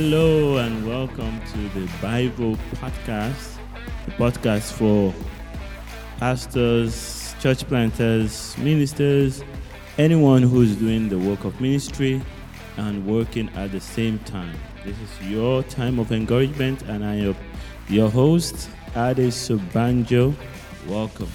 Hello and welcome to the Bible podcast, the podcast for pastors, church planters, ministers, anyone who's doing the work of ministry and working at the same time. This is your time of encouragement, and I am your host, Ade Subanjo. Welcome.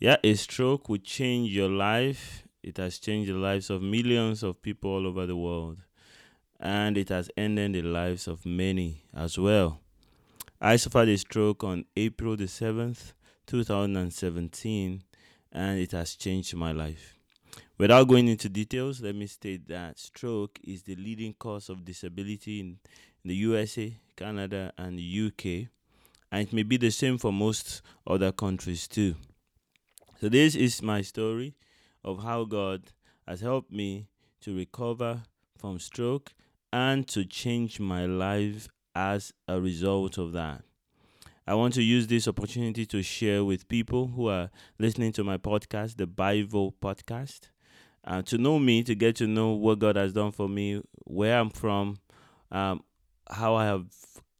Yeah, a stroke would change your life. It has changed the lives of millions of people all over the world. And it has ended the lives of many as well. I suffered a stroke on April the 7th, 2017, and it has changed my life. Without going into details, let me state that stroke is the leading cause of disability in, the USA, Canada, and the UK, and it may be the same for most other countries too. So, this is my story of how God has helped me to recover from stroke and to change my life as a result of that. I want to use this opportunity to share with people who are listening to my podcast, the Bible podcast, uh, to know me, to get to know what God has done for me, where I'm from, um, how I have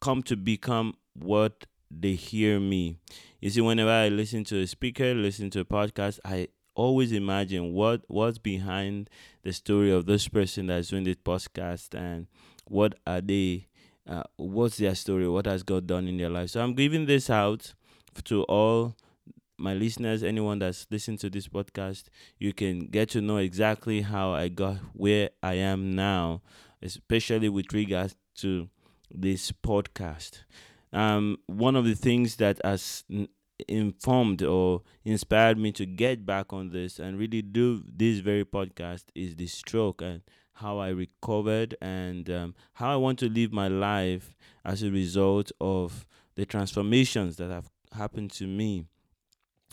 come to become what they hear me. You see, whenever I listen to a speaker, listen to a podcast, I always imagine what what's behind the story of this person that's doing this podcast and what are they uh, what's their story? What has god done in their life? So i'm giving this out to all my listeners anyone that's listening to this podcast you can get to know exactly how i got where i am now especially with regards to this podcast um, one of the things that has informed or inspired me to get back on this and really do this very podcast is the stroke and how I recovered and um, how I want to live my life as a result of the transformations that have happened to me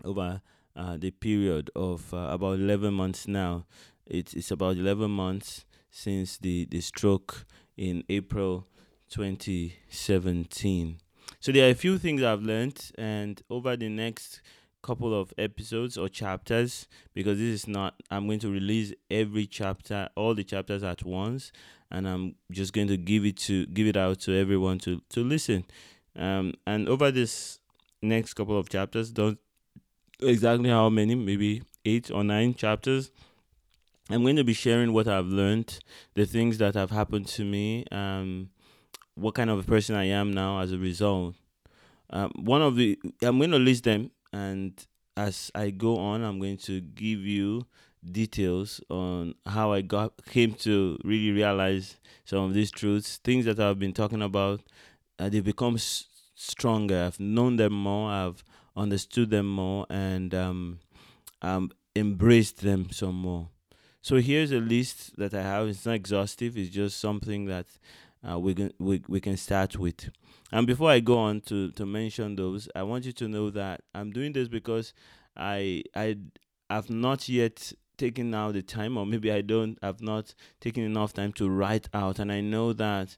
over uh, the period of uh, about 11 months now. It's, it's about 11 months since the, the stroke in April 2017. So there are a few things I've learned, and over the next couple of episodes or chapters, because this is not, I'm going to release every chapter, all the chapters at once, and I'm just going to give it to give it out to everyone to to listen. Um, and over this next couple of chapters, don't exactly how many, maybe eight or nine chapters. I'm going to be sharing what I've learned, the things that have happened to me, um, what kind of a person I am now as a result. Um, one of the I'm going to list them, and as I go on, I'm going to give you details on how I got came to really realize some of these truths, things that I've been talking about. Uh, they become s- stronger. I've known them more. I've understood them more, and um, um, embraced them some more. So here's a list that I have. It's not exhaustive. It's just something that uh, we can we, we can start with. And before I go on to to mention those, I want you to know that I'm doing this because I I have not yet taken out the time, or maybe I don't have not taken enough time to write out, and I know that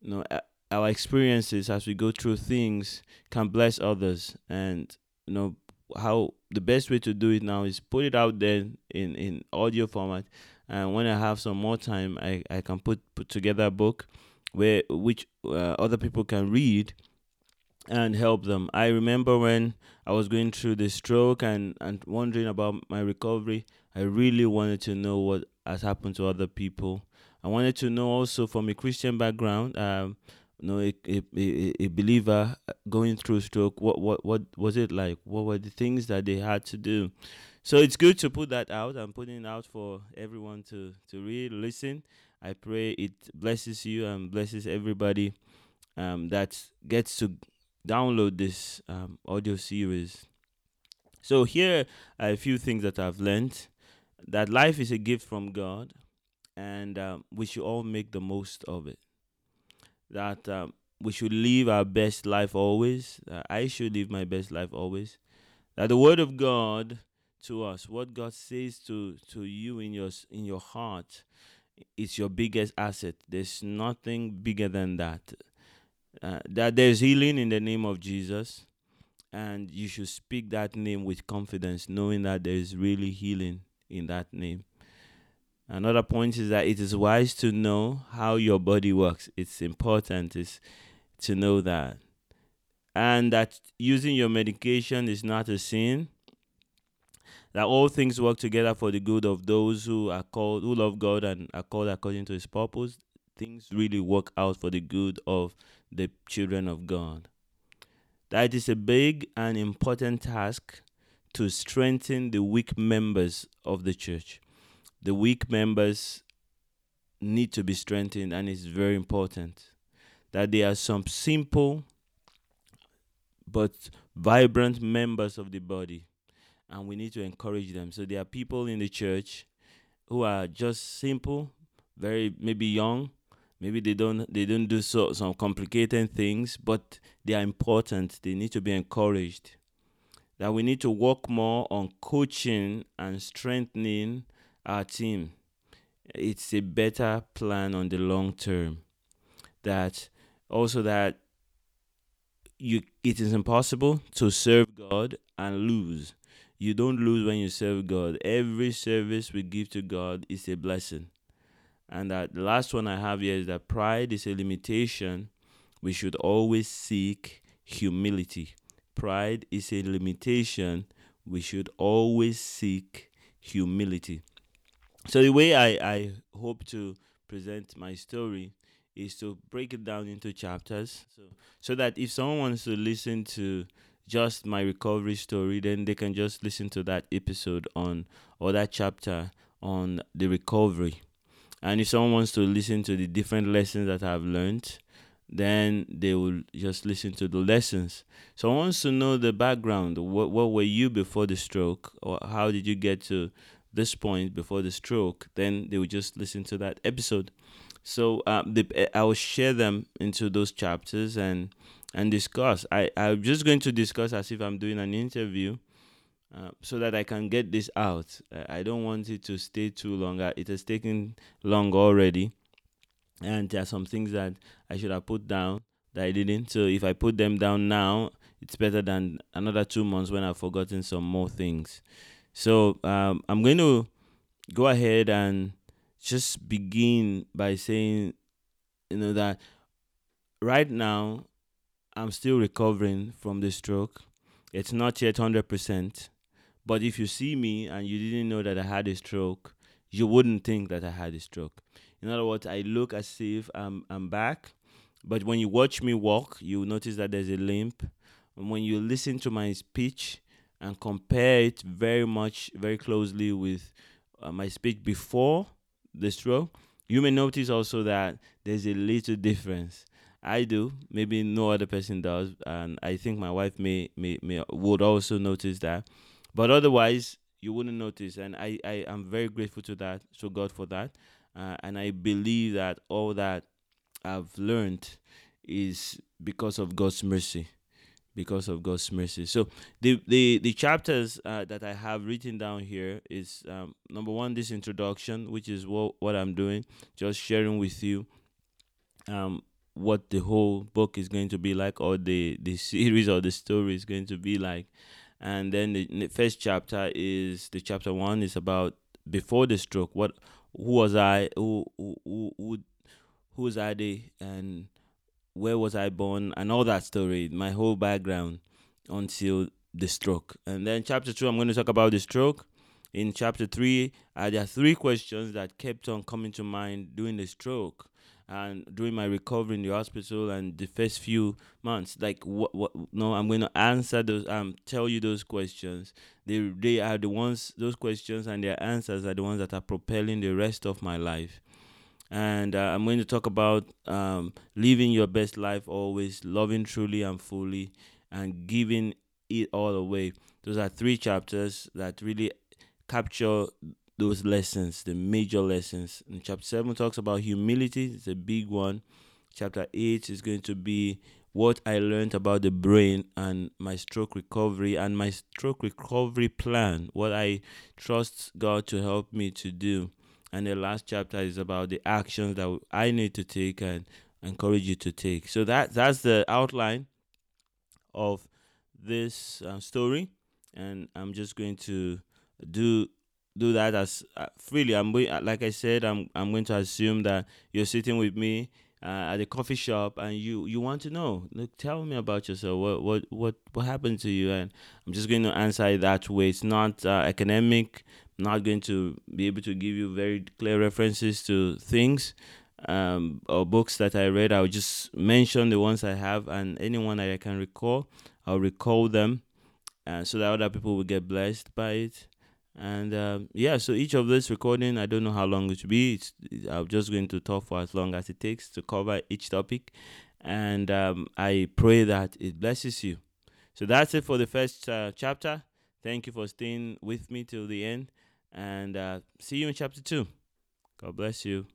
you know our experiences as we go through things can bless others, and you know how the best way to do it now is put it out there in in audio format. And when i have some more time i i can put put together a book where which uh, other people can read and help them. I remember when I was going through the stroke and and wondering about my recovery. I really wanted to know what has happened to other people. I wanted to know also from a Christian background, um, you know, a, a, a, believer going through stroke. What what what was it like? What were the things that they had to do? So it's good to put that out. I'm putting it out for everyone to to read, listen, I pray it blesses you and blesses everybody um, that gets to download this um, audio series. So, here are a few things that I've learned that life is a gift from God, and um, we should all make the most of it. That um, we should live our best life always. Uh, I should live my best life always. That the Word of God to us, what God says to to you in your in your heart, it's your biggest asset. There's nothing bigger than that. Uh, that there's healing in the name of Jesus, and you should speak that name with confidence, knowing that there is really healing in that name. Another point is that it is wise to know how your body works. It's important is to know that. And that using your medication is not a sin. That all things work together for the good of those who are called who love God and are called according to his purpose. Things really work out for the good of the children of God. That is a big and important task to strengthen the weak members of the church the weak members need to be strengthened, and it's very important that there are some simple but vibrant members of the body, and we need to encourage them. So there are people in the church who are just simple, very maybe young, maybe they don't they don't do so some complicated things, but they are important. They need to be encouraged. That we need to work more on coaching and strengthening our team, it's a better plan on the long term. That also that you it is impossible to serve God and lose. You don't lose when you serve God. Every service we give to God is a blessing. And that the last one I have here is that pride is a limitation. We should always seek humility. Pride is a limitation. We should always seek humility. So the way I, I hope to present my story is to break it down into chapters so so that if someone wants to listen to just my recovery story then they can just listen to that episode on or that chapter on the recovery. And if someone wants to listen to the different lessons that I've learned then they will just listen to the lessons. So wants to know the background. What, what were you before the stroke or how did you get to this point before the stroke, then they will just listen to that episode. So um, the, I will share them into those chapters and and discuss. I I'm just going to discuss as if I'm doing an interview, uh, so that I can get this out. I don't want it to stay too long. It has taken long already, and there are some things that I should have put down that I didn't. So if I put them down now, it's better than another two months when I've forgotten some more things. So um, I'm going to go ahead and just begin by saying, you know, that right now I'm still recovering from the stroke. It's not yet 100%. But if you see me and you didn't know that I had a stroke, you wouldn't think that I had a stroke. In other words, I look as if I'm, I'm back. But when you watch me walk, you'll notice that there's a limp. And when you listen to my speech, and compare it very much, very closely with uh, my speech before the stroke, you may notice also that there's a little difference. I do, maybe no other person does, and I think my wife may may, may would also notice that. But otherwise, you wouldn't notice, and I I am very grateful to that to God for that, uh, and I believe that all that I've learned is because of God's mercy because of God's mercy. So the the the chapters uh, that I have written down here is um, number one, this introduction, which is what what I'm doing, just sharing with you, um, what the whole book is going to be like, or the the series or the story is going to be like, and then the, the first chapter is the chapter one is about before the stroke. What who was I? Who who who, who who's I? the, And where was I born, and all that story, my whole background until the stroke. And then chapter two, I'm going to talk about the stroke. In chapter three, uh, there are three questions that kept on coming to mind during the stroke and during my recovery in the hospital and the first few months like what what no i'm going to answer those um tell you those questions they they are the ones those questions and their answers are the ones that are propelling the rest of my life and uh, I'm going to talk about um, living your best life always, loving truly and fully, and giving it all away. Those are three chapters that really capture those lessons, the major lessons. And chapter 7 talks about humility, it's a big one. Chapter 8 is going to be what I learned about the brain and my stroke recovery and my stroke recovery plan, what I trust God to help me to do and the last chapter is about the actions that I need to take and encourage you to take. So that that's the outline of this uh, story, and I'm just going to do do that as uh, freely. I'm like I said, I'm I'm going to assume that you're sitting with me uh, at a coffee shop and you you want to know. Look tell me about yourself. What what what what happened to you? And i'm just going to answer it that way. It's not uh, academic. I'm not going to be able to give you very clear references to things um, or books that i read. I'll just mention the ones i have and anyone that i can recall. I'll recall them uh, so that other people will get blessed by it and um, yeah, so each of this recording, I don't know how long it will be. It's, I'm just going to talk for as long as it takes to cover each topic. And um, I pray that it blesses you. So that's it for the first uh, chapter. Thank you for staying with me till the end. And uh, see you in chapter two. God bless you.